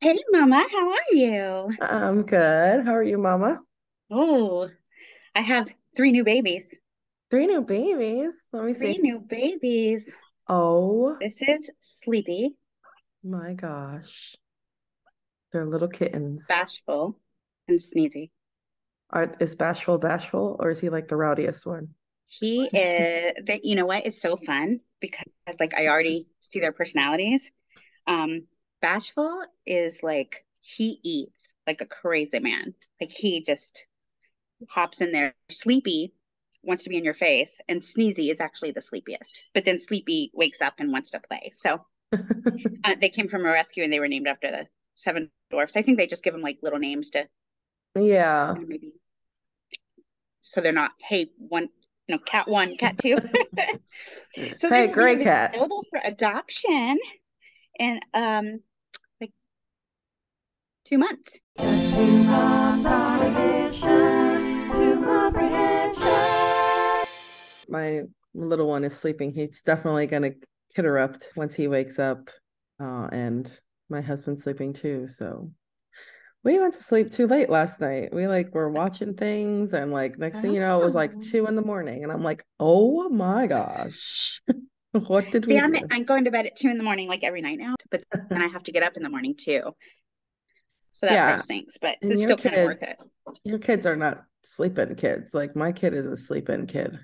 Hey, Mama, how are you? I'm good. How are you, Mama? Oh, I have three new babies. Three new babies. Let me see. Three new babies. Oh This is Sleepy, my gosh. They're little kittens. Bashful, and Sneezy. Are is Bashful bashful or is he like the rowdiest one? He is that you know what? It's so fun because like I already see their personalities. Um, Bashful is like he eats like a crazy man. Like he just hops in there. Sleepy wants to be in your face, and Sneezy is actually the sleepiest. But then Sleepy wakes up and wants to play. So uh, they came from a rescue and they were named after the seven dwarfs. I think they just give them like little names to Yeah. you know, maybe so they're not hey one you know cat one cat two. so Hey, gray cat. available for adoption And um two months. Just two moms on a mission to comprehension. My little one is sleeping. He's definitely gonna interrupt once he wakes up. Uh, and my husband's sleeping too. So we went to sleep too late last night. We like were watching things, and like next thing you know, it was like two in the morning, and I'm like, oh my gosh, what did See, we I'm? I'm going to bed at two in the morning like every night now, but then I have to get up in the morning too. So that Yeah. stinks, but And it's your still kind of worth it. kids, your kids are not sleeping kids. Like my kid is a sleep-in kid.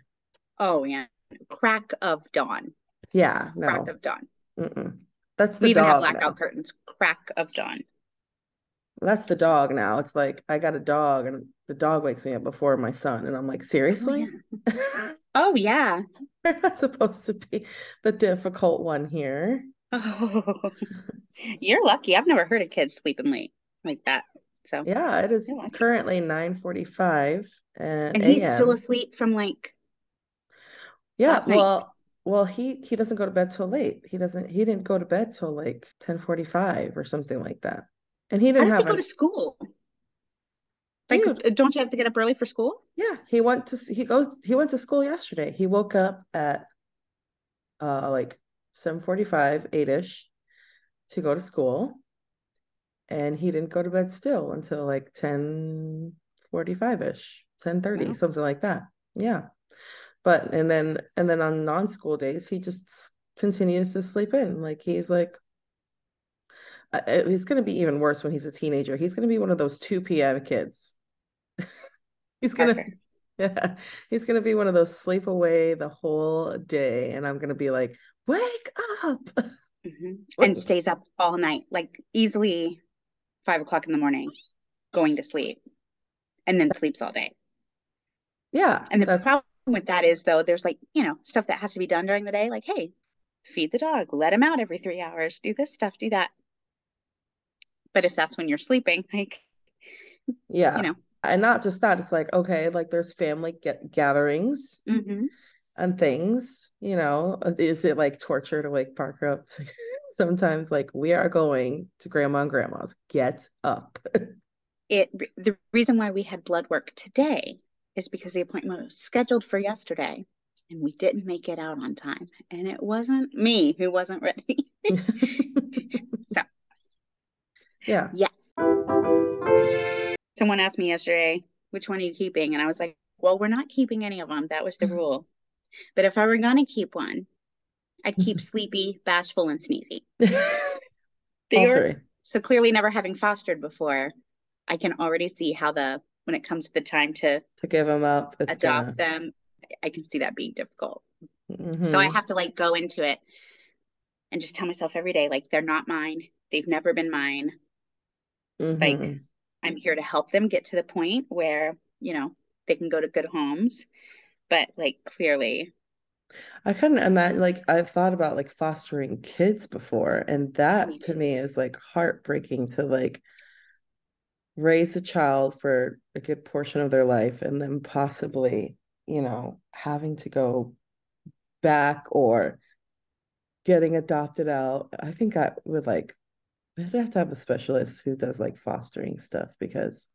Oh yeah. Crack of dawn. Yeah, Crack of dawn. mm-mm. That's the We even have blackout now. curtains. Crack of dawn. That's the dog now. It's like I got a dog, and the dog wakes me up before my son, and I'm like, oh, seriously? Oh yeah. We're not supposed to be the difficult one here. Oh, you're lucky. I've never heard of kids sleeping late like that. So Yeah, it is lucky. currently 9:45 and and he's still asleep from like Yeah, night. well, well, he he doesn't go to bed till late. He doesn't he didn't go to bed till like 10:45 or something like that. And he How didn't does he go a to school? Like, dude. uh, don't you have to get up early for school? Yeah, he went to he goes he went to school yesterday. He woke up at uh like 7:45, 8ish to go to school. And he didn't go to bed still until like 10:45ish, 10:30, Wow. something like that. Yeah. But and then and then on non-school days, he just continues to sleep in. Like he's like he's going to be even worse when he's a teenager. He's going to be one of those 2 p.m. kids. He's going to. Yeah, he's gonna be one of those sleep away the whole day, and I'm gonna be like, wake up. Mhm. And stays up all night, like easily five o'clock in the morning, going to sleep, and then sleeps all day. Yeah, And the that's problem with that is, though, there's like, you know, stuff that has to be done during the day, like, hey, feed the dog, let him out every three hours, do this stuff, do that. But if that's when you're sleeping, like, yeah. you know, And not just that, it's like, okay, like there's family get gatherings mhm. and things, you know. Is it like torture to wake Parker up? Sometimes like we are going to grandma and grandma's. Get up. it the reason why we had blood work today is because the appointment was scheduled for yesterday and we didn't make it out on time. And it wasn't me who wasn't ready. So. Yeah. yes. Someone asked me yesterday which one are you keeping? And i was like well we're not keeping any of them that was the mm-hmm. rule. But if i were gonna keep one i'd keep sleepy bashful and sneezy they are so clearly never having fostered before i can already see how the when it comes to the time to To give them up, adopt gonna. them I can see that being difficult. So Mhm. I have to like go into it and just tell myself every day, like, they're not mine. They've never been mine. Like, Mhm. I'm here to help them get to the point where, you know, they can go to good homes. But like, clearly, I couldn't imagine like I've thought about like fostering kids before, and me that to me is like heartbreaking to like raise a child for a good portion of their life and then possibly, you know, having to go back or getting adopted out. I think I would like I'd have to have a specialist who does like fostering stuff because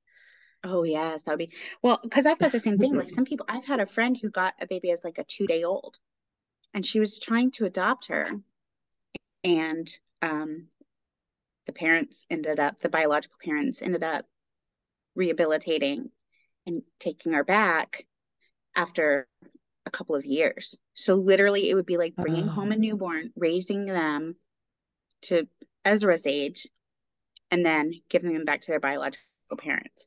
Oh, yes, that would be well, because I've got the same thing. Like, some people, I've had a friend who got a baby as like a two day old, and she was trying to adopt her. And um, the parents ended up, the biological parents ended up rehabilitating and taking her back after a couple of years. So literally, it would be like bringing Oh. home a newborn, raising them to Ezra's age, and then giving them back to their biological parents.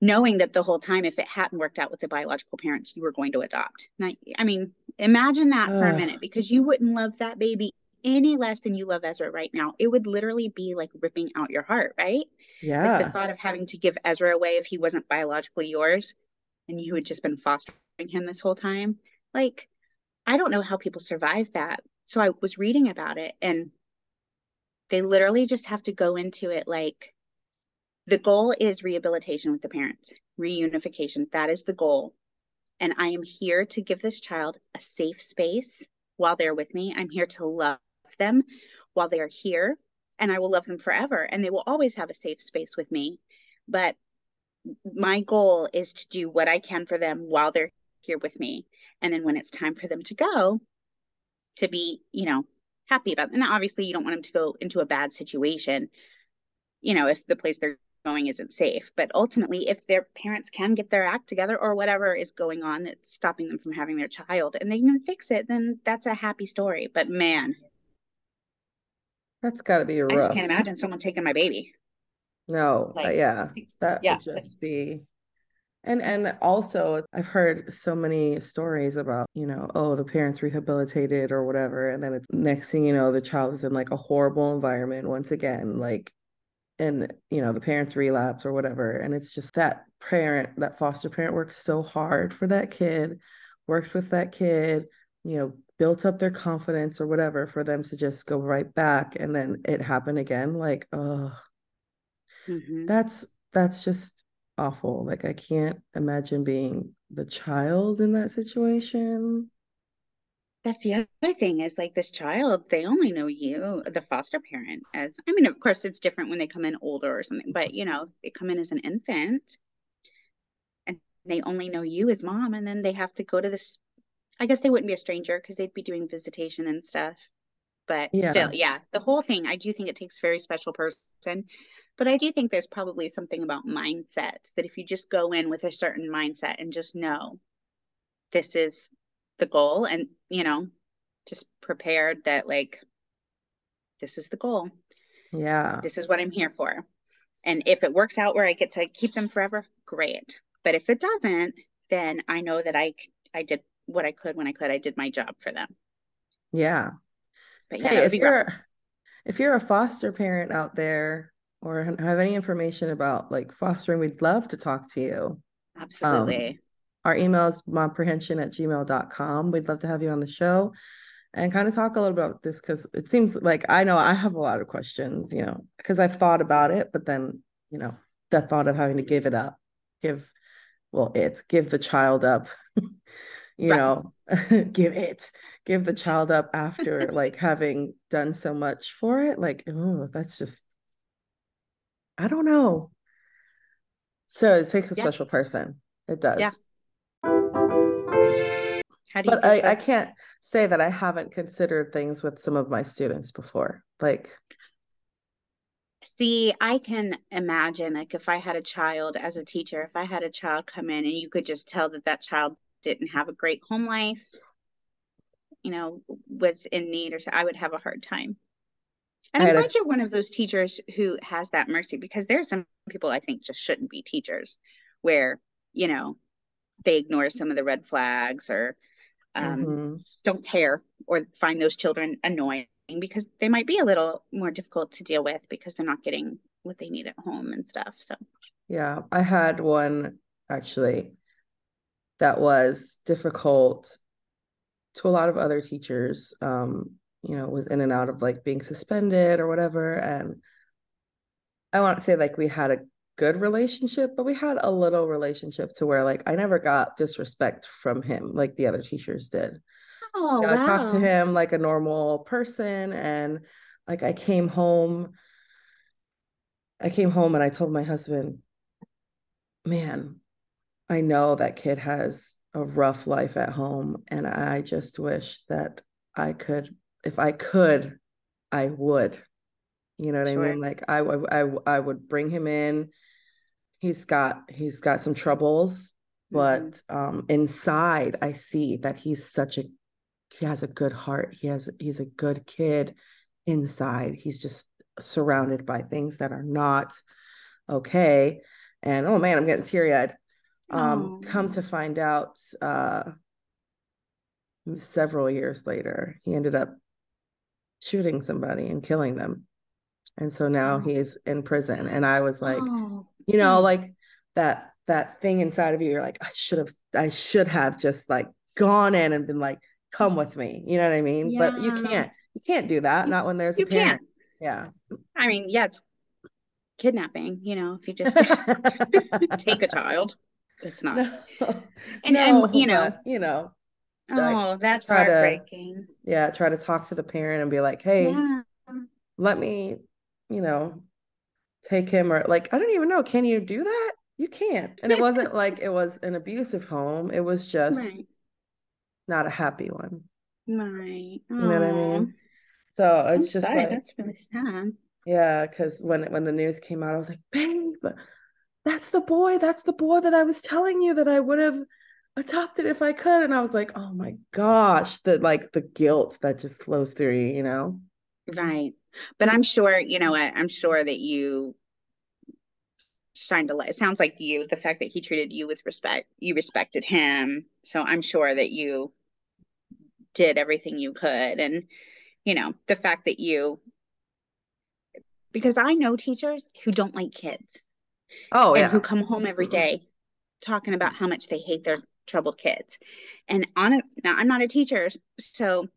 Knowing that the whole time, if it hadn't worked out with the biological parents, you were going to adopt. Now, I mean, imagine that for a minute because you wouldn't love that baby any less than you love Ezra right now. It would literally be like ripping out your heart, right? Like the thought of having to give Ezra away if he wasn't biologically yours and you had just been fostering him this whole time. Like, I don't know how people survive that. So I was reading about it and they literally just have to go into it like the goal is rehabilitation with the parents, reunification. That is the goal. And I am here to give this child a safe space while they're with me. I'm here to love them while they're here, and I will love them forever. And they will always have a safe space with me. But my goal is to do what I can for them while they're here with me. And then when it's time for them to go, to be, you know, happy about. And obviously, you don't want them to go into a bad situation, you know, if the place they're going isn't safe. But ultimately, if their parents can get their act together or whatever is going on that's stopping them from having their child and they can fix it, then that's a happy story. But man, That's got to be I just can't imagine someone taking my baby. No, uh, Like, yeah, that yeah, would just be. And and also I've heard so many stories about, you know, oh, the parents rehabilitated or whatever, and then it's next thing you know, the child is in like a horrible environment once again, like and you know, the parents relapse or whatever. And it's just that parent, that foster parent worked so hard for that kid, worked with that kid, you know, built up their confidence or whatever for them to just go right back and then it happened again. Like, oh, Mhm. that's that's just awful. Like I can't imagine being the child in that situation. That's the other thing is like this child, they only know you, the foster parent, as I mean, of course, it's different when they come in older or something, but you know, they come in as an infant and they only know you as mom, and then they have to go to this. I guess they wouldn't be a stranger because they'd be doing visitation and stuff. But Yeah. still, yeah, the whole thing, I do think it takes a very special person. But I do think there's probably something about mindset that if you just go in with a certain mindset and just know this is the goal and, you know, just prepared that like this is the goal. Yeah. This is what I'm here for. And if it works out where I get to keep them forever, great. But if it doesn't, then I know that I I did what I could when I could. I did my job for them. Yeah. But yeah, Hey, if you're if you're a foster parent out there or have any information about like fostering, we'd love to talk to you. Um, Absolutely. Our email is momprehension at gmail.com. We'd love to have you on the show and kind of talk a little about this because it seems like I know I have a lot of questions, you know, because I've thought about it, but then, you know, the thought of having to give it up, give, well, it's give the child up, you Right. know, give it, give the child up after like having done so much for it. Like, oh, that's just, I don't know. So it takes a Yeah. special person. It does. Yeah. How do you But I, I can't say that I haven't considered things with some of my students before. Like, See, I can imagine like if I had a child as a teacher, if I had a child come in and you could just tell that that child didn't have a great home life, you know, was in need or so, I would have a hard time. And I I'm had a- glad you're one of those teachers who has that mercy because there's some people I think just shouldn't be teachers where, you know, they ignore some of the red flags or um, Mhm. don't care or find those children annoying because they might be a little more difficult to deal with because they're not getting what they need at home and stuff. So, yeah, I had one actually that was difficult to a lot of other teachers. Um, you know, was in and out of like being suspended or whatever. And I want to say like we had a good relationship, but we had a little relationship to where like I never got disrespect from him like the other teachers did. oh, you know, I talked to him like a normal person and like I came home I came home and I told my husband, man, I know that kid has a rough life at home and I just wish that I could if I could I would You know what I mean? Like I I, I would bring him in. He's got he's got some troubles, but Mhm. um inside I see that he's such a he has a good heart. He has he's a good kid inside. He's just surrounded by things that are not okay. And oh man, I'm getting teary-eyed. Um, come to find out uh several years later, he ended up shooting somebody and killing them. And so now Oh. he's in prison. And I was like, Oh, you know, like that that thing inside of you, you're like, I should have I should have just like gone in and been like, come with me. You know what I mean? But you can't, you can't do that, not when there's you a parent. can't. Yeah. I mean, yeah, it's kidnapping, you know, if you just take a child. It's not. No, And no, and you know, but, you know, like, oh, that's try to- heartbreaking. yeah, try to talk to the parent and be like, hey, Yeah. let me, you know, take him or like, I don't even know, can you do that? You can't. And it wasn't like it was an abusive home. It was just Right. not a happy one. Right. You know what I mean? So I'm it's just sorry, like, that's really sad. yeah, because when when the news came out, I was like, babe, that's the boy. That's the boy that I was telling you that I would have adopted if I could. And I was like, oh my gosh, the like the guilt that just flows through you, you know? Right. But I'm sure, you know what, I'm sure that you shined a light. It sounds like you, the fact that he treated you with respect, you respected him. So I'm sure that you did everything you could. And, you know, the fact that you, because I know teachers who don't like kids Oh and yeah. who come home every mm-hmm. day talking about how much they hate their troubled kids. And on it, now I'm not a teacher, so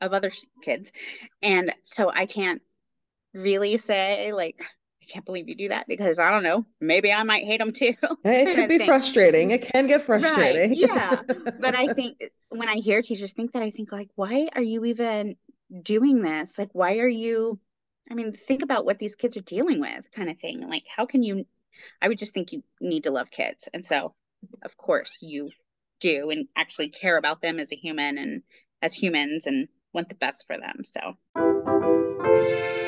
of other kids. And so I can't really say like I can't believe you do that because I don't know, maybe I might hate them too. It could be thing. frustrating. It can get Right, frustrating. yeah. But I think when I hear teachers think that, I think like, why are you even doing this? Like, why are you? I mean, think about what these kids are dealing with, kind of thing. Like, how can you? I would just think you need to love kids, and so, of course, you do, and actually care about them as a human and as humans, and want the best for them. So.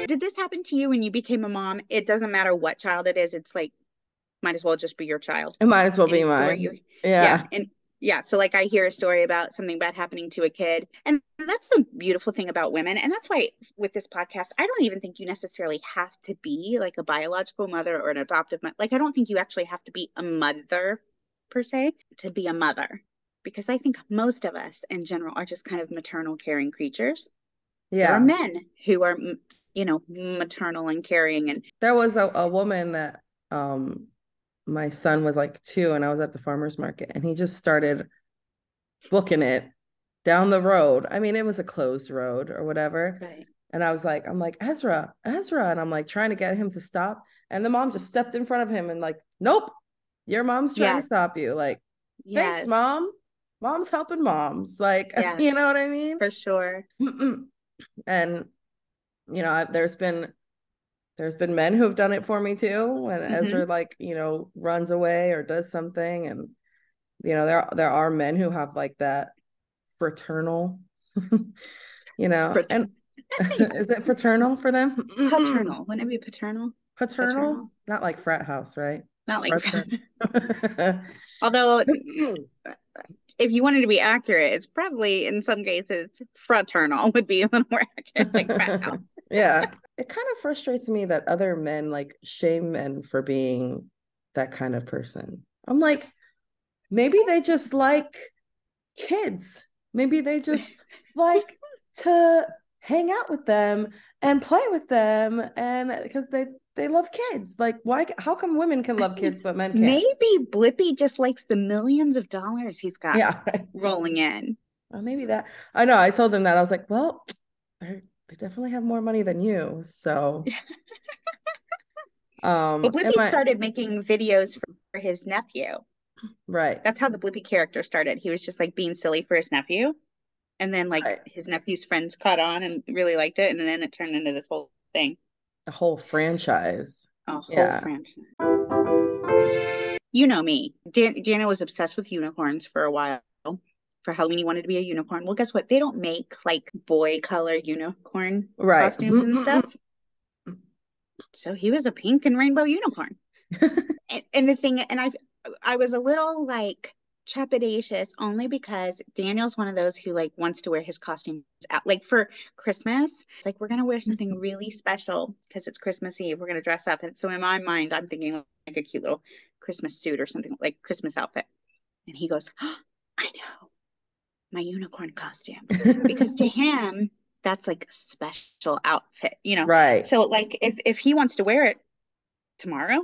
Did this happen to you when you became a mom? It doesn't matter what child it is. It's like might as well just be your child. It might as well be Any mine. you- Yeah. yeah and yeah so like i hear a story about something bad happening to a kid and that's the beautiful thing about women and that's why with this podcast i don't even think you necessarily have to be like a biological mother or an adoptive mother like i don't think you actually have to be a mother per se to be a mother because i think most of us in general are just kind of maternal caring creatures there Yeah. are men who are you know maternal and caring and There was a, a woman that um my son was like two and I was at the farmer's market and he just started booking it down the road. I mean, it was a closed road or whatever. right And I was like, I'm like, Ezra, Ezra. And I'm like trying to get him to stop. And the mom just stepped in front of him and like, nope, your mom's trying Yes. to stop you. Like, thanks, mom. Mom's helping moms. Like, Yeah. you know what I mean? for sure and you know there's been there's been men who have done it for me too when Mhm. ezra like you know runs away or does something and you know there there are men who have like that fraternal you know Frat- and is it fraternal for them paternal wouldn't it be paternal paternal Paternal. not like frat house right not like although if you wanted to be accurate it's probably in some cases fraternal would be a little more accurate like yeah. It kind of frustrates me that other men like shame men for being that kind of person. I'm like maybe they just like kids. Maybe they just like to hang out with them and play with them and because they they love kids. Like why how come women can love kids but men can't? maybe Blippi just likes the millions of dollars he's got yeah. rolling in. Well, maybe that i know i told them that i was like well they're, definitely have more money than you so. Um Blippi I- started making videos for, his nephew. Right. That's how the Blippi character started. He was just like being silly for his nephew and then like Right. his nephew's friends caught on and really liked it and then it turned into this whole thing a whole franchise. A whole Yeah. franchise. You know me. Dan- Jana was obsessed with unicorns for a while. For Halloween he wanted to be a unicorn. Well guess what? They don't make like boy color unicorn right. costumes and stuff. So he was a pink and rainbow unicorn. and, and the thing, and I, I was a little like trepidatious only because Daniel's one of those who like wants to wear his costumes out. Like for Christmas, it's like we're gonna wear something mm-hmm. really special because it's Christmas Eve. We're gonna dress up. And so in my mind, I'm thinking like a cute little Christmas suit or something like Christmas outfit. And he goes, oh, I know my unicorn costume because to him that's like a special outfit, you know. right. So like if if he wants to wear it tomorrow,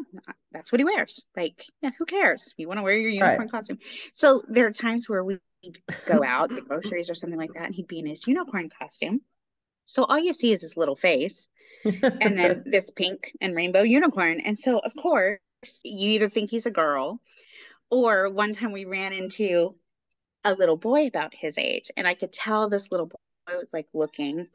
that's what he wears. Like, yeah, who cares? You want to wear your unicorn Right. costume. So there are times where we'd go out to groceries or something like that, and he'd be in his unicorn costume. So all you see is his little face and then this pink and rainbow unicorn. And so of course you either think he's a girl or one time we ran into a little boy about his age and I could tell this little boy was like looking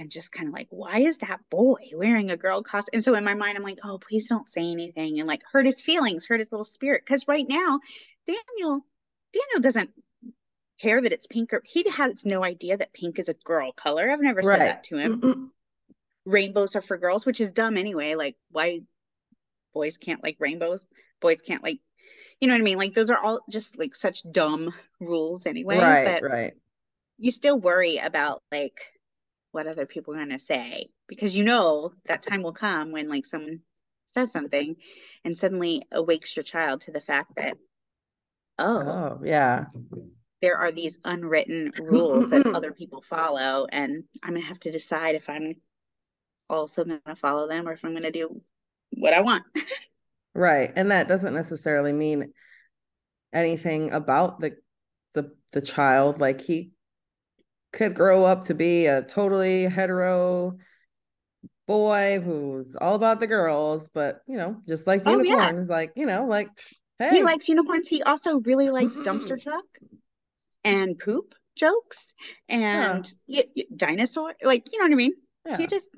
and just kind of like, why is that boy wearing a girl costume? And so in my mind, I'm like, oh, please don't say anything and like hurt his feelings, hurt his little spirit. Cause right now, Daniel, Daniel doesn't care that it's pink or he has no idea that pink is a girl color. I've never said that to him. Rainbows are for girls, which is dumb anyway. Like why boys can't like rainbows, boys can't like, you know what I mean? Like those are all just like such dumb rules anyway. Right, but right. you still worry about like what other people are going to say because you know that time will come when like someone says something and suddenly awakes your child to the fact that oh, Oh, yeah. there are these unwritten rules that other people follow and i'm going to have to decide if i'm also going to follow them or if i'm going to do what i want Right. And that doesn't necessarily mean anything about the the the child. Like he could grow up to be a totally hetero boy who's all about the girls, but you know, just like Oh, yeah. unicorns, like, you know, like hey, he likes unicorns he also really likes dumpster truck and poop jokes and y- y- dinosaur like you know what i mean yeah. he just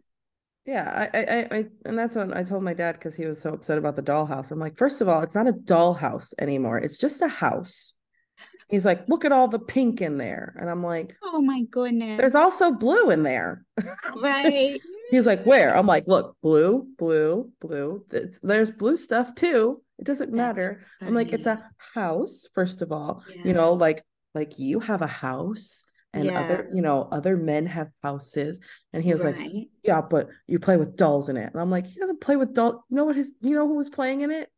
Yeah, I, I, I, I- and that's when I told my dad because he was so upset about the dollhouse. I'm like, first of all, it's not a dollhouse anymore. It's just a house. He's like, look at all the pink in there, and I'm like, oh my goodness there's also blue in there. right He's like, where? I'm like, look, blue, blue, blue. It's, there's blue stuff too. It doesn't matter. I'm like, it's a house, first of all. Yeah. You know, like like you have a house, and other, you know, other men have houses. And he was like, yeah, but you play with dolls in it. And I'm like, he doesn't play with dolls. You know what his you know who was playing in it?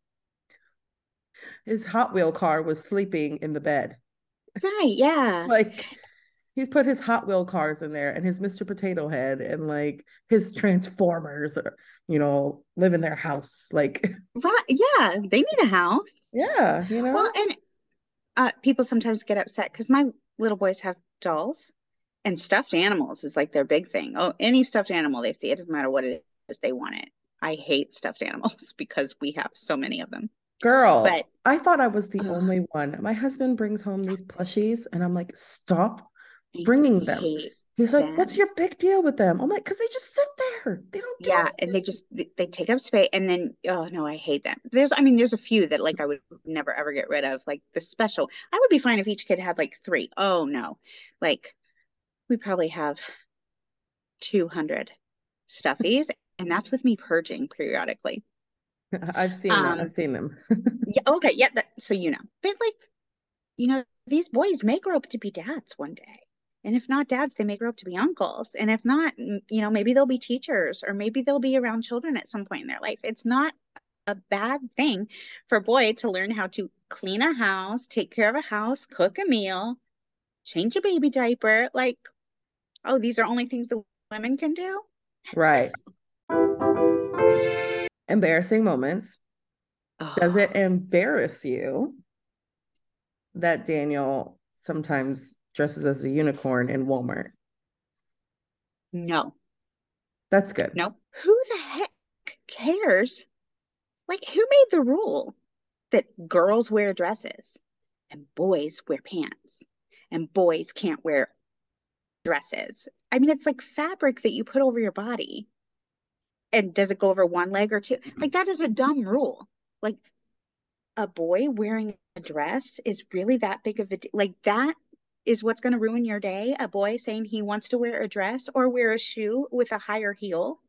His Hot Wheel car was sleeping in the bed. Right yeah Like he's put his Hot Wheel cars in there and his Mr. Potato Head and like his Transformers, uh, you know, live in their house. Like, right yeah they need a house yeah, you know. well and uh people sometimes get upset because my little boys have dolls and stuffed animals is like their big thing oh any stuffed animal they see it doesn't matter what it is they want it i hate stuffed animals because we have so many of them Girl, but I thought I was the Ugh. only one. My husband brings home these plushies and I'm like, stop bringing them. He's like, what's your big deal with them? I'm like, because they just sit there. They don't do Yeah, and they just they- they take up space and then oh no, I hate them. There's I mean there's a few that like I would never ever get rid of. Like the special. I would be fine if each kid had like three. Oh no. Like we probably have 200 stuffies and that's with me purging periodically. I've seen them. Um, I've seen them. Yeah, okay, yeah, that, so you know. But like you know, these boys may grow up to be dads one day. And if not dads, they may grow up to be uncles. And if not, you know, maybe they'll be teachers or maybe they'll be around children at some point in their life. It's not a bad thing for a boy to learn how to clean a house, take care of a house, cook a meal, change a baby diaper. Like, oh, these are only things that women can do? Right. Embarrassing moments. Does Oh, it ah. embarrass you that Daniel sometimes dresses as a unicorn in Walmart? no, That's good. no. Who the heck cares? Like, who made the rule that girls wear dresses and boys wear pants and boys can't wear dresses? I mean, it's like fabric that you put over your body. And does it go over one leg or two? Like, that is a dumb rule. Like, a boy wearing a dress is really that big of a, like, that is what's going to ruin your day. A boy saying he wants to wear a dress or wear a shoe with a higher heel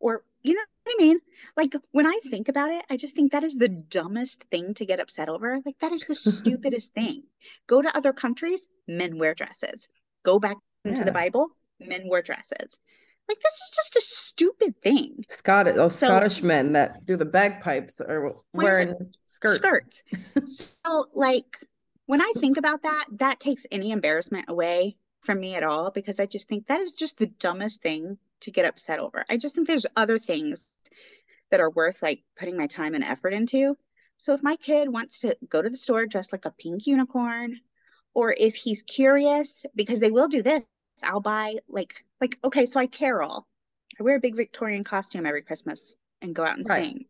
or you know what I mean? Like when I think about it, I just think that is the dumbest thing to get upset over. Like that is the stupidest thing. Go to other countries, men wear dresses. Go back into Yeah. the Bible, men wear dresses. Like this is just a stupid thing. Scottish, those So- Scottish men that do the bagpipes are wearing skirts. Skirts. so like when I think about that, that takes any embarrassment away from me at all because I just think that is just the dumbest thing to get upset over. I just think there's other things that are worth like putting my time and effort into. So if my kid wants to go to the store dressed like a pink unicorn, or if he's curious, because they will do this, I'll buy like like okay, so I carol. I wear a big Victorian costume every Christmas and go out and Right. sing.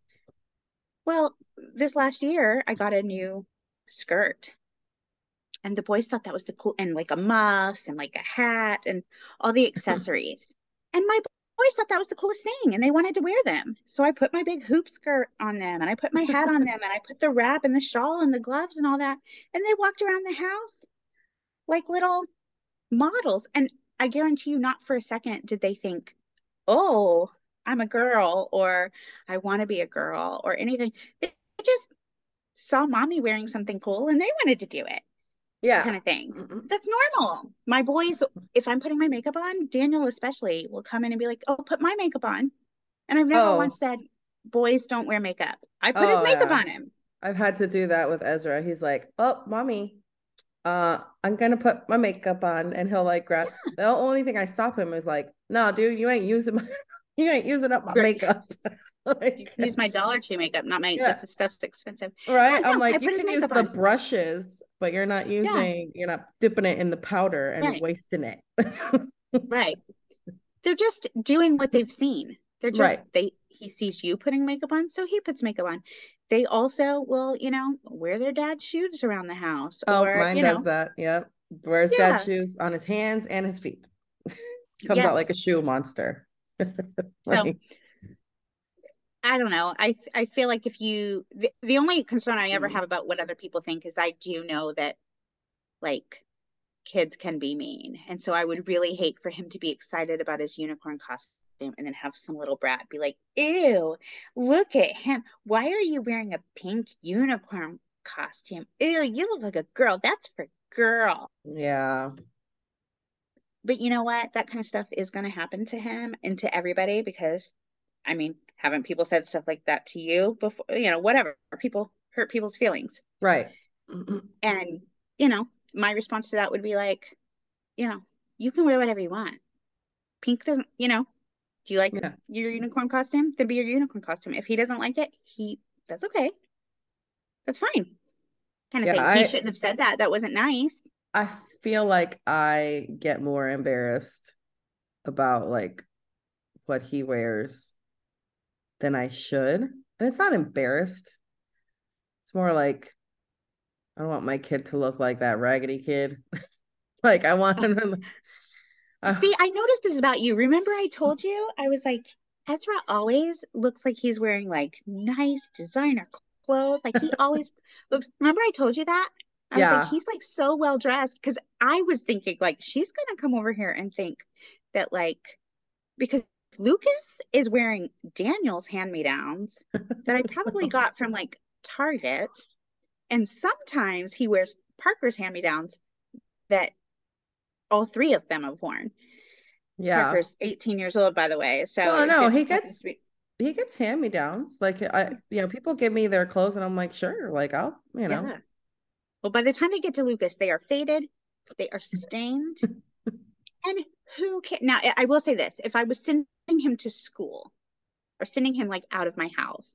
Well, this last year I got a new skirt. And the boys thought that was the cool and like a muff and like a hat and all the accessories. And my boys thought that was the coolest thing and they wanted to wear them. So I put my big hoop skirt on them and I put my hat on them and I put the wrap and the shawl and the gloves and all that. And they walked around the house like little models. And I guarantee you, not for a second did they think, oh, I'm a girl or I want to be a girl or anything. They just saw mommy wearing something cool and they wanted to do it Yeah. kind of thing. Mm-mm. That's normal. My boys, if I'm putting my makeup on, Daniel especially will come in and be like, "Oh, put my makeup on," and I've never Oh. once said, "Boys don't wear makeup." I put oh, his Oh, makeup yeah. on him. I've had to do that with Ezra. He's like, "Oh, mommy, uh, I'm gonna put my makeup on," and he'll like grab. The only thing I stop him is like, "No, dude, you ain't using my, you ain't using up my Right. makeup." You like, can use my Dollar Tree makeup, not my. Yeah. This stuff's expensive. right? no, I'm I like, you can use makeup the brushes, but you're not using, you're not dipping it in the powder and Right. wasting it. Right. They're just doing what they've seen. They're just Right. they. He sees you putting makeup on, so he puts makeup on. They also will, you know, wear their dad's shoes around the house, Oh, or mine does know, that. Yep. Wears Yeah. dad shoes on his hands and his feet. Comes out like a shoe monster. Like, I don't know. I I feel like if you the, the only concern I ever Mm. have about what other people think is I do know that like kids can be mean. And so I would really hate for him to be excited about his unicorn costume and then have some little brat be like, "Ew, look at him. Why are you wearing a pink unicorn costume? Ew, you look like a girl. That's for girl." yeah. But you know what? That kind of stuff is going to happen to him and to everybody because, I mean, haven't people said stuff like that to you before? You know, whatever. People hurt people's feelings. Right. And, you know, my response to that would be like, you know, you can wear whatever you want. Pink doesn't, you know, do you like Yeah. your unicorn costume? Then be your unicorn costume. If he doesn't like it, he, that's okay. That's fine. Kind of Yeah, thing. I- He shouldn't have said that. That wasn't nice. I feel like I get more embarrassed about like what he wears than I should. And it's not embarrassed. It's more like I don't want my kid to look like that raggedy kid. like I want him to I- See, I noticed this about you. Remember, I told you I was like, Ezra always looks like he's wearing like nice designer clothes. Like he always looks. Remember, I told you that? I was Yeah. like, he's like so well dressed because I was thinking like she's gonna come over here and think that like because Lucas is wearing Daniel's hand-me-downs that I probably got from like Target, and sometimes he wears Parker's hand-me-downs that all three of them have worn. yeah. Parker's 18 years old, by the way. So Well, no, he gets- He gets hand-me-downs. Like I you know, people give me their clothes and I'm like, sure, like I'll, you know. Yeah. Well, by the time they get to Lucas, they are faded, they are stained, and who can now? I- I will say this: if I was sending him to school or sending him like out of my house,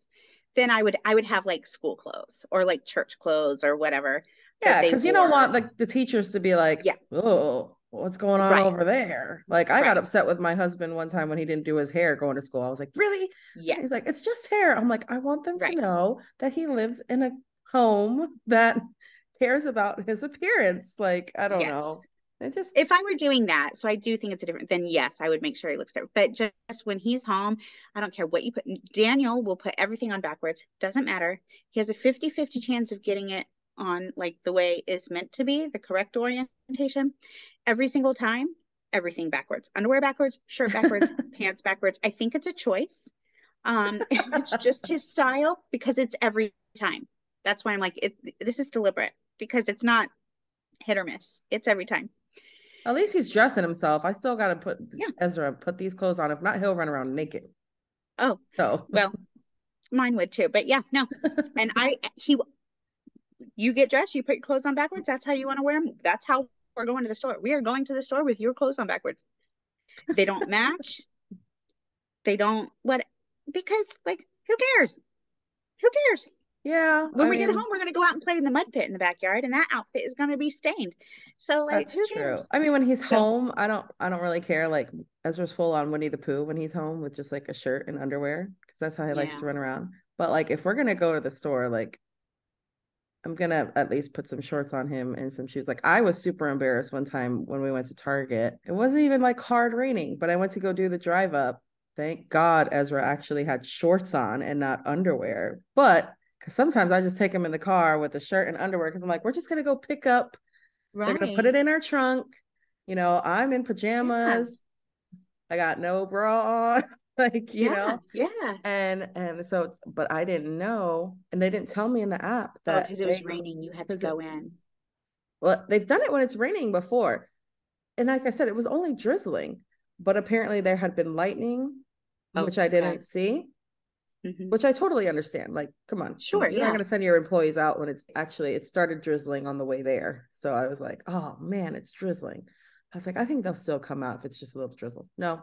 then I would I would have like school clothes or like church clothes or whatever. Yeah, because you don't want like the teachers to be like, Yeah. oh, what's going on Right. over there? Like I got upset with my husband one time when he didn't do his hair going to school. I was like, really? Yeah. He's like, it's just hair. I'm like, I want them Right. to know that he lives in a home that cares about his appearance. Like, I don't Yes. know. It just if I were doing that, so I do think it's a different, then yes, I would make sure he looks different. But just when he's home, I don't care what you put. Daniel will put everything on backwards. Doesn't matter. He has a 50 50 chance of getting it on like the way is meant to be, the correct orientation. Every single time, everything backwards. Underwear backwards, shirt backwards, pants backwards. I think it's a choice. Um, it's just his style because it's every time. That's why I'm like, it, this is deliberate because it's not hit or miss. It's every time. At least he's dressing himself. I still gotta put Yeah. Ezra put these clothes on. If not, he'll run around naked. Oh, So well, mine would too. But yeah, no. And I, he, you get dressed, you put your clothes on backwards. That's how you want to wear them. That's how we're going to the store. We are going to the store with your clothes on backwards. They don't match. They don't what because like who cares? Who cares? yeah, When I we get home, we're gonna go out and play in the mud pit in the backyard, and that outfit is gonna be stained. So like That's who true. cares? I mean, when he's So- home, I don't I don't really care. Like Ezra's full on Winnie the Pooh when he's home with just like a shirt and underwear because that's how he likes Yeah. to run around. But like if we're gonna go to the store, like I'm gonna at least put some shorts on him and some shoes. Like I was super embarrassed one time when we went to Target. It wasn't even like hard raining, but I went to go do the drive up. Thank God Ezra actually had shorts on and not underwear. But sometimes I just take him in the car with a shirt and underwear because I'm like, we're just gonna go pick up they're gonna put it in our trunk. You know, I'm in pajamas. I got no bra on. like, you Yeah, know, yeah. and and so but I didn't know, and they didn't tell me in the app Oh, that because it was they- raining, you had to 'cause it- go in. well, they've done it when it's raining before. And like I said, it was only drizzling, but apparently there had been lightning, which I didn't see, Mhm. which I totally understand. Like, come on. Sure, You're yeah. not gonna send your employees out when it's actually it started drizzling on the way there. So I was like, oh man, it's drizzling. I was like, I think they'll still come out if it's just a little drizzle. No.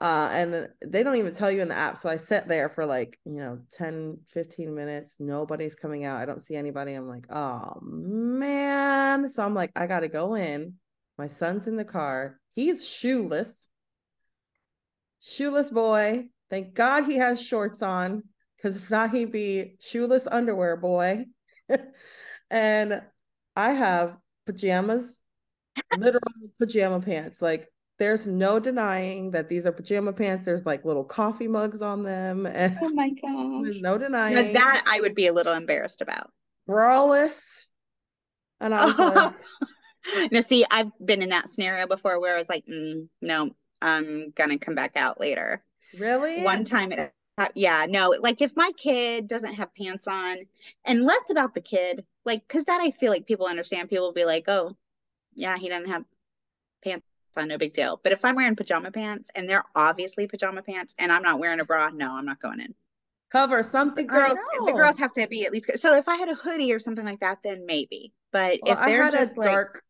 Uh, and they don't even tell you in the app. So I sat there for like, you know, 10, 15 minutes. Nobody's coming out. I don't see anybody. I'm like, oh man. So I'm like, I gotta go in. My son's in the car. He's shoeless. Shoeless boy. Thank God he has shorts on. Because if not, he'd be shoeless underwear boy. and I have pajamas, literal pajama pants. Like there's no denying that these are pajama pants. There's like little coffee mugs on them, and Oh my gosh. there's gosh. no Now denying that I would be a little embarrassed about. braless. And I was like, Now, see, I've been in that scenario before where I was like, mm, no, I'm gonna come back out later. really? One time it, uh, yeah, no, like if my kid doesn't have pants on, and less about the kid, like, because that I feel like people understand. People will be like, oh, yeah, he doesn't have pants on, no big deal. But if I'm wearing pajama pants and they're obviously pajama pants and I'm not wearing a bra, no, I'm not going in. Cover something. I girls, the girls have to be at least. So if I had a hoodie or something like that, then maybe. But Well, if I they're had a just like dark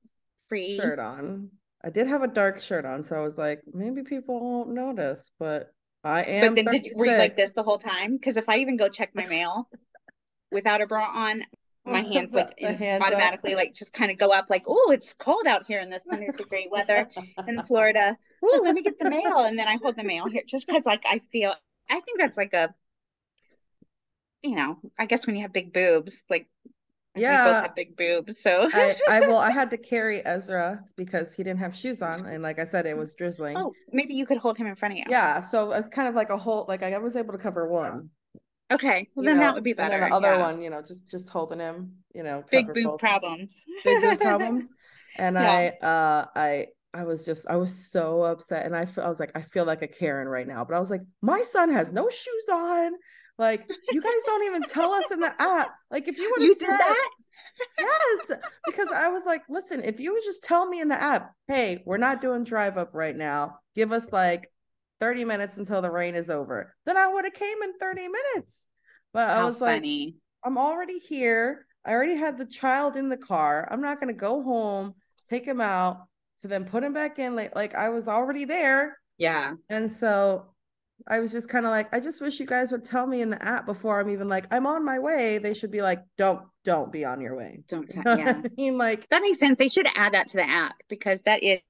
free, shirt on. I did have a dark shirt on, so I was like, maybe people won't notice, but I am but then did you, were you like this the whole time? Because if I even go check my mail without a bra on, my hands like hands up. automatically like just kind of go up like, oh, it's cold out here in this hundred degree weather in Florida. Oh, let me get the mail, and then I hold the mail here just because like I feel. I think that's like a, you know, I guess when you have big boobs, like we both Yeah. have big boobs, so I, I well, I had to carry Ezra because he didn't have shoes on, and like I said, it was drizzling. oh, maybe you could hold him in front of you. Yeah, so it's kind of like a whole like I was able to cover one. Okay, well then know, that would be better. And then the other yeah. one, you know, just just holding him, you know, big boob both problems. big boob problems. And Yeah. I uh I I was just I was so upset and I feel I was like I feel like a Karen right now, but I was like my son has no shoes on. Like you guys don't even tell us in the app. Like if you would have said that? yes, because I was like, listen, if you would just tell me in the app, hey, we're not doing drive up right now. Give us like 30 minutes until the rain is over. Then I would have came in 30 minutes. But I How was like. I'm already here. I already had the child in the car. I'm not gonna go home, take him out, to then put him back in. Like, like I was already there. Yeah. And so I was just kind of like, I just wish you guys would tell me in the app before I'm even like, I'm on my way. They should be like, don't, don't be on your way. Don't You cut. know Yeah. I mean? Like, That makes sense. They should add that to the app because that is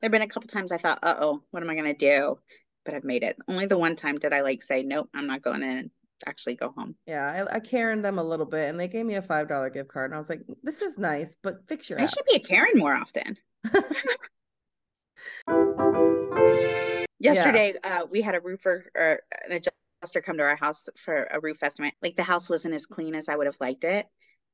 there've been a couple times I thought, uh oh, what am I gonna do? But I've made it. Only the one time did I like say, Nope, I'm not going in actually go home. yeah, I, I Karen them a little bit and they gave me a $5 gift card. And I was like, this is nice, but fix your I app. should be a Karen more often. Yesterday, uh, we had a roofer or an adjuster come to our house for a roof estimate. Like the house wasn't as clean as I would have liked it.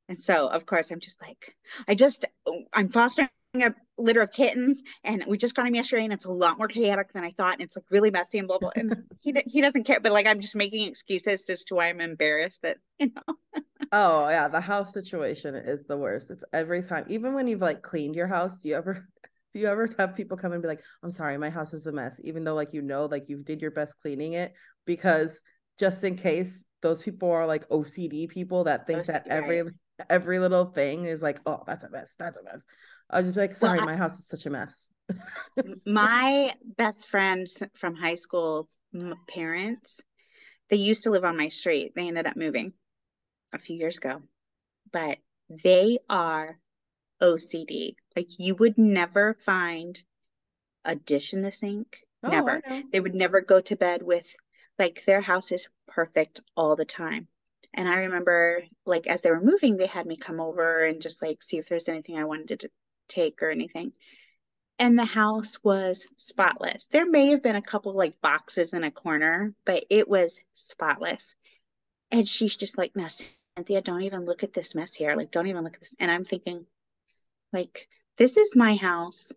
And so, of course, I'm just like, I just, I'm fostering a litter of kittens and we just got him yesterday and it's a lot more chaotic than I thought and it's like really messy and blah blah and he he doesn't care but like I'm just making excuses as to why I'm embarrassed that you know. Oh yeah the house situation is the worst. It's every time even when you've like cleaned your house do you ever do you ever have people come and be like I'm sorry my house is a mess even though like you know like you did your best cleaning it? Because just in case those people are like OCD people that think that every right. every little thing is like oh that's a mess that's a mess I was just like, sorry, Well, I- my house is such a mess. my best friends from high school parents they used to live on my street. They ended up moving a few years ago. But they are OCD like you would never find a dish in the sink. Oh, never. They would never go to bed with like their house is perfect all the time. And i remember like as they were moving they had me come over and just like see if there's anything i wanted to take or anything and the house was spotless there may have been a couple like boxes in a corner but it was spotless and she's just like no cynthia don't even look at this mess here like don't even look at this and i'm thinking like this is my house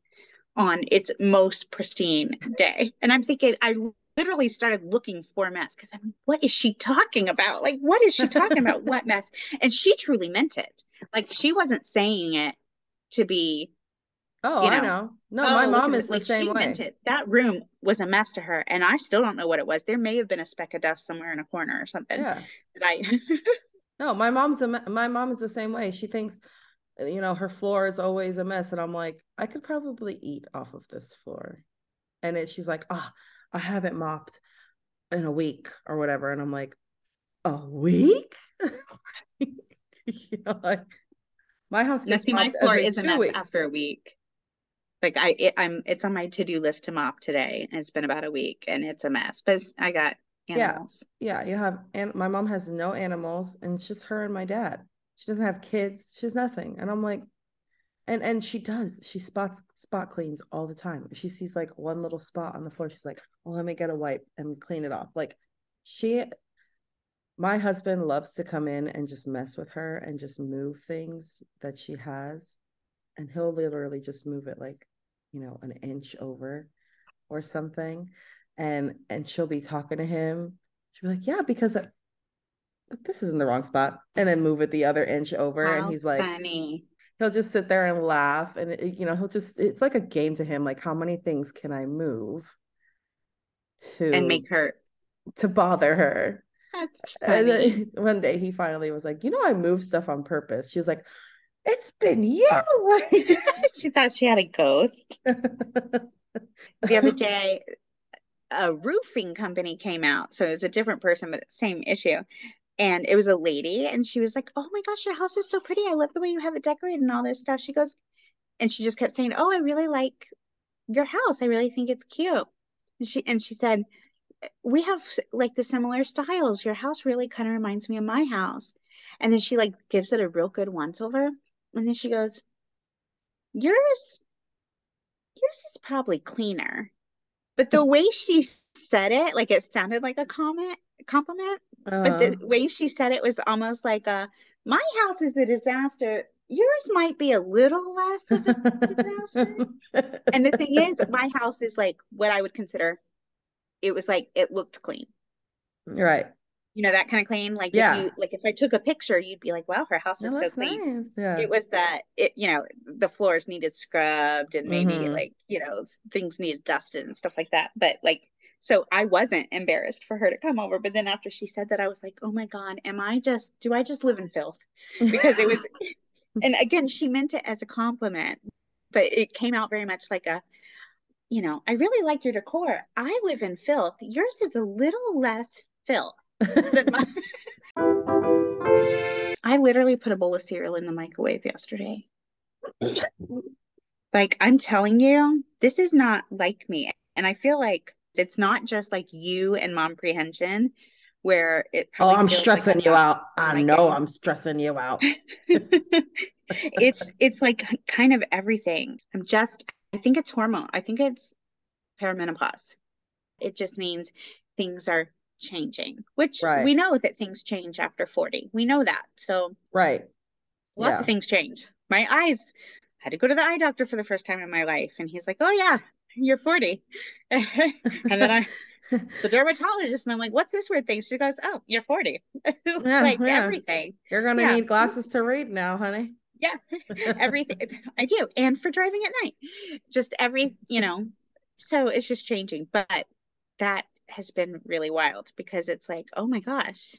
on its most pristine day. And I'm thinking, I literally started looking for mess because I'm, what is she talking about? Like, what is she talking about? What mess? And she truly meant it. Like, she wasn't saying it to be, Oh, you I know, know. No, oh, my mom is the Like, same way. it. That room was a mess to her. And I still don't know what it was. There may have been a speck of dust somewhere in a corner or something Yeah. that I, No, my mom's a my mom is the same way. She thinks, you know, her floor is always a mess, and I'm like, I could probably eat off of this floor, and it, she's like, ah, I haven't mopped in a week or whatever, and I'm like, a week? you know, like my house gets see, my floor every is a two mess weeks. after a week. Like I, it, I'm, it's on my to-do list to mop today, and it's been about a week, and it's a mess. But I got Yeah. animals. Yeah, you have, and my mom has no animals, and it's just her and my dad. She doesn't have kids. She has nothing, and I'm like, and and she does. She spots spot cleans all the time. She sees like one little spot on the floor, she's like, "Well, let me get a wipe and clean it off." Like, she, my husband loves to come in and just mess with her and just move things that she has, and he'll literally just move it like, you know, an inch over, or something, and and she'll be talking to him. She'll be like, "Yeah, because." I- this is in the wrong spot and then move it the other inch over and he's like funny. he'll just sit there and laugh and it, you know he'll just it's like a game to him like how many things can i move to and make her. to bother her and then one day he finally was like you know i move stuff on purpose she was like it's been you she thought she had a ghost. The other day, a roofing company came out. So it was a different person, but same issue. And it was a lady, and she was like, Oh my gosh, your house is so pretty. I love the way you have it decorated and all this stuff. She goes, and she just kept saying, Oh, I really like your house. I really think it's cute. And she and she said, We have like the similar styles. Your house really kind of reminds me of my house. And then she like gives it a real good once over. And then she goes, Yours yours is probably cleaner. But the way she said it, like it sounded like a comment, compliment, but the Uh, way she said it was almost like a, my house is a disaster. Yours might be a little less of a disaster. And the thing is, my house is like what I would consider, it was like it looked clean. right You know, that kind of clean. Like Yeah. if you like if I took a picture, you'd be like, wow, her house is so clean. nice yeah It was that it, you know, the floors needed scrubbed and maybe Mhm. like, you know, things needed dusted and stuff like that. But like, so I wasn't embarrassed for her to come over. But then after she said that, I was like, oh my God, am I just, do I just live in filth? Because it was, and again, she meant it as a compliment, but it came out very much like a, you know, I really like your decor. I live in filth. Yours is a little less filth than mine. I literally put a bowl of cereal in the microwave yesterday. Like, I'm telling you, this is not like me. And I feel like it's not just like you and Momprehension where it oh i'm feels like stressing you out oh i like know it. i'm stressing you out it's it's like kind of everything. I'm just I think it's hormone. I think it's perimenopause. It just means things are changing, which Right. we know that things change after 40. We know that. So right lots Yeah. of things change. My eyes had to go to the eye doctor for the first time in my life. And he's like, Oh, yeah, you're 40. and then I, the dermatologist, and I'm like, What's this weird thing? She goes, Oh, you're 40. Yeah, like yeah. everything. You're gonna Yeah. need glasses to read now, honey. Yeah, everything. I do. And for driving at night, just every, you know, so it's just changing. But that has been really wild because it's like, oh my gosh.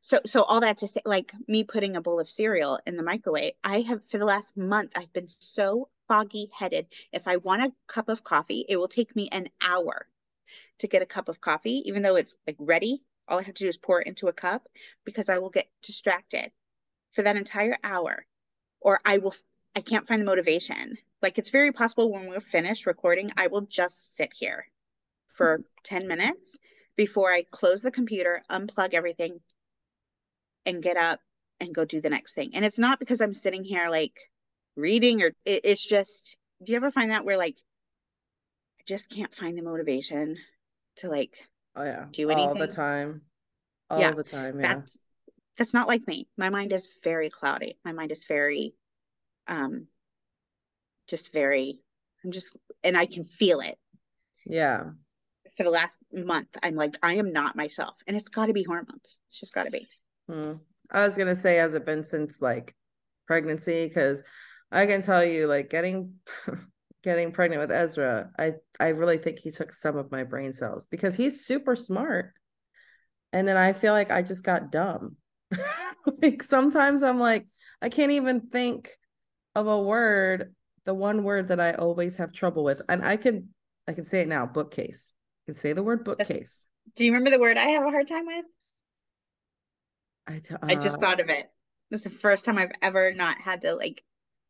So, so all that to say, like me putting a bowl of cereal in the microwave, I have for the last month, I've been so foggy headed. If I want a cup of coffee, it will take me an hour to get a cup of coffee, even though it's like ready. All I have to do is pour it into a cup because I will get distracted for that entire hour or I will I can't find the motivation. Like it's very possible when we're finished recording, I will just sit here for mm-hmm. 10 minutes before I close the computer, unplug everything, and get up and go do the next thing. And it's not because I'm sitting here like reading or it, it's just do you ever find that where like I just can't find the motivation to like Oh yeah. Do anything? all the time. All Yeah, the time. Yeah. that's that's not like me. My mind is very cloudy. My mind is very um just very I'm just and I can feel it. Yeah. For the last month, I'm like I am not myself. And it's got to be hormones. It's just got to be. Hmm. I was gonna say, has it been since like pregnancy? Because I can tell you, like getting getting pregnant with Ezra, I I really think he took some of my brain cells because he's super smart. And then I feel like I just got dumb. like sometimes I'm like, I can't even think of a word, the one word that I always have trouble with. And I can I can say it now, bookcase. I can say the word bookcase. Do you remember the word I have a hard time with? I I just uh, thought of it. This is the first time I've ever not had to like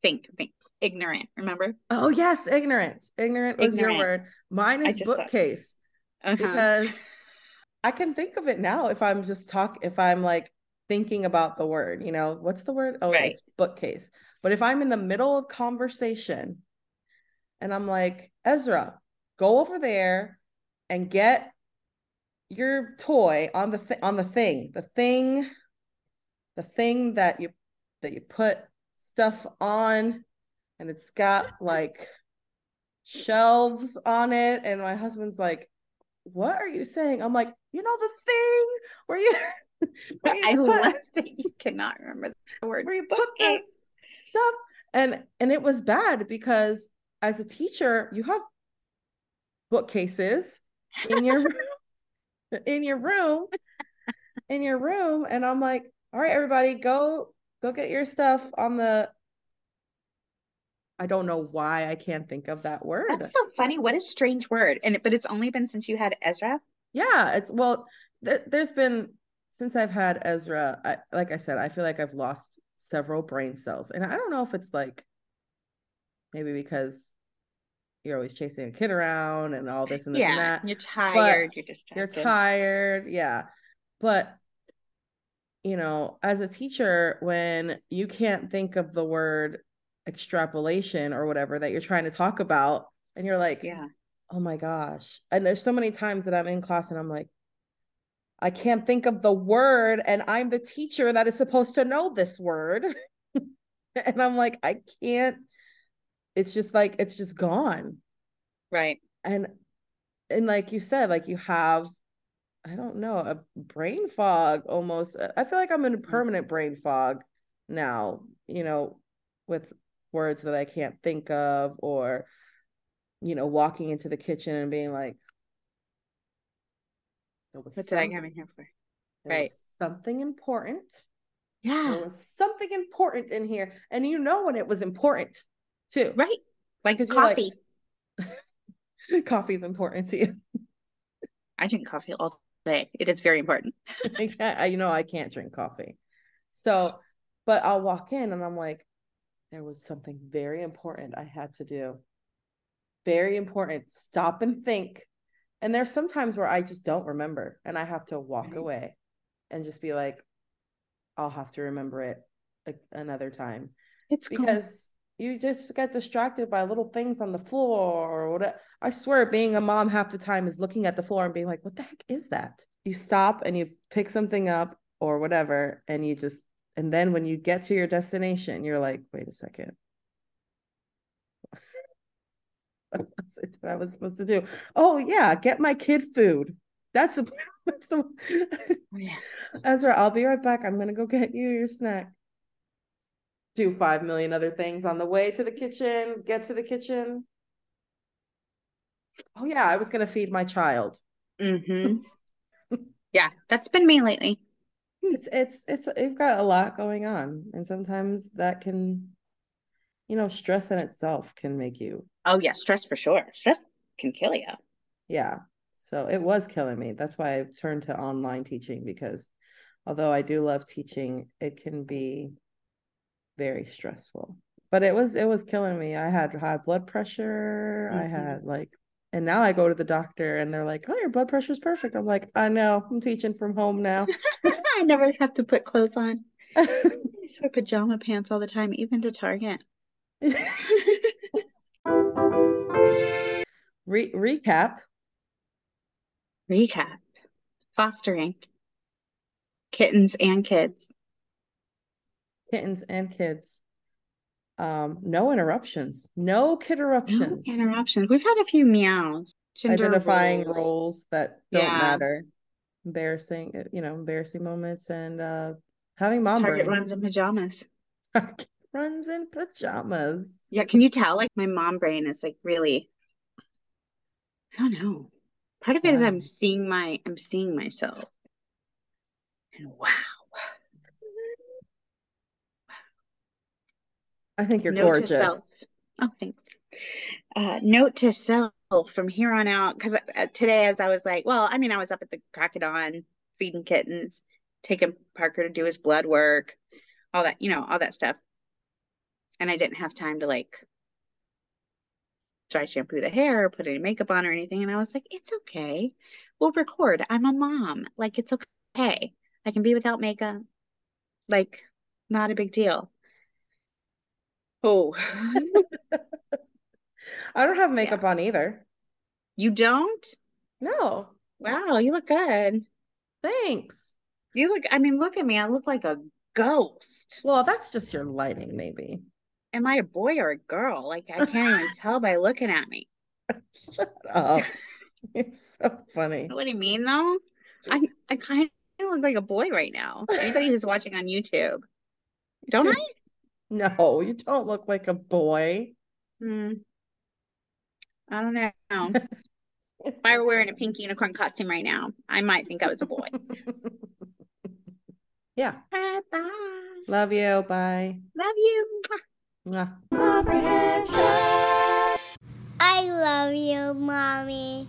think, think. Ignorant, remember? Oh yes, ignorant. Ignorant was your word. Mine is just thought- bookcase Uh-huh. because I can think of it now if I'm just talk if I'm like thinking about the word, you know, what's the word? Oh, Right. it's bookcase. But if I'm in the middle of conversation and I'm like, Ezra, go over there and get your toy on the th- on the thing, the thing, the thing that you that you put stuff on, and it's got like shelves on it. And my husband's like, "What are you saying?" I'm like, "You know the thing where you where you I love that you cannot remember the word where put stuff." And and it was bad because as a teacher, you have bookcases in your in your room in your room and i'm like all right everybody go go get your stuff on the i don't know why i can't think of that word That's so funny. What a strange word. And but it's only been since you had Ezra. yeah it's well there, there's been since i've had ezra I, like i said i feel like i've lost several brain cells and i don't know if it's like maybe because you're always chasing a kid around and all this and this and that you're tired. You're just you're tired yeah but you know as a teacher when you can't think of the word extrapolation or whatever that you're trying to talk about and you're like Yeah. oh my gosh and there's so many times that i'm in class and i'm like i can't think of the word and i'm the teacher that is supposed to know this word. And i'm like i can't it's just like it's just gone. Right. and and like you said like you have i don't know a brain fog almost. I feel like i'm in a mm-hmm. permanent brain fog now you know with words that i can't think of or you know walking into the kitchen and being like there was What did I come in here for? right. something important Yeah. there was something important in here and you know when it was important too Right. Like like- coffee. coffee is important to you I drink coffee all day. It is very important. I I- you know, I can't drink coffee. So, but I'll walk in and I'm like, there was something very important I had to do. Very important. Stop and think. And there's some times where I just don't remember and I have to walk away and just be like, I'll have to remember it like another time It's cool. because you just get distracted by little things on the floor or whatever. I swear, being a mom half the time is looking at the floor and being like, what the heck is that? You stop and you pick something up or whatever, and you just, and then when you get to your destination, you're like, wait a second. what was it that I was supposed to do? Oh yeah, get my kid food. That's the that's the Oh, yeah. Ezra, I'll be right back. I'm gonna go get you your snack. Do five million other things on the way to the kitchen, get to the kitchen. Oh yeah, I was gonna feed my child. hmm Yeah, that's been me lately. It's it's it's you've got a lot going on, and sometimes that can, you know, stress in itself can make you, Oh yeah, stress for sure. Stress can kill you. yeah. So it was killing me. That's why I turned to online teaching because although I do love teaching, it can be very stressful. But it was it was killing me. I had high blood pressure. I Mhm. had like and now I go to the doctor and they're like, "Oh, your blood pressure's perfect." I'm like, "I know. I'm teaching from home now." I never have to put clothes on. I just wear pajama pants all the time, even to Target. Re- recap. Recap. Fostering. Kittens and kids. kittens and kids. Um, no interruptions, no kid No interruptions. interruptions. We've had a few meows. Gender Identifying roles. roles that don't Yeah. matter. Embarrassing, uh, you know, embarrassing moments and uh having mom Target brain. runs in pajamas. Target runs in pajamas. Yeah, can you tell? Like my mom brain is like really, I don't know. Part of it is. I'm seeing my, I'm seeing myself. And wow. I think you're Note to gorgeous. self. Oh, thanks. Uh, note to self from here on out, because uh, today, as I was like, well, I mean, I was up at the crack of dawn feeding kittens, taking Parker to do his blood work, all that, you know, all that stuff. And I didn't have time to like dry shampoo the hair or put any makeup on or anything. And I was like, it's okay. We'll record. I'm a mom. Like, it's okay. I can be without makeup. Like, not a big deal. Oh, I don't have makeup on either. you don't? No, Wow, you look good. thanks. You look, I mean, look at me. I look like a ghost. Well, that's just your lighting, maybe. Am I a boy or a girl? Like, I can't even tell by looking at me. Shut up. It's so funny. What do you mean, though? I, I kind of look like a boy right now. Anybody who's watching on YouTube, don't I? No, you don't look like a boy. Hmm. I don't know. If I were wearing a pink unicorn costume right now, I might think I was a boy. yeah. Bye bye. Love you. Bye. Love you. Momprehension. I love you, Mommy.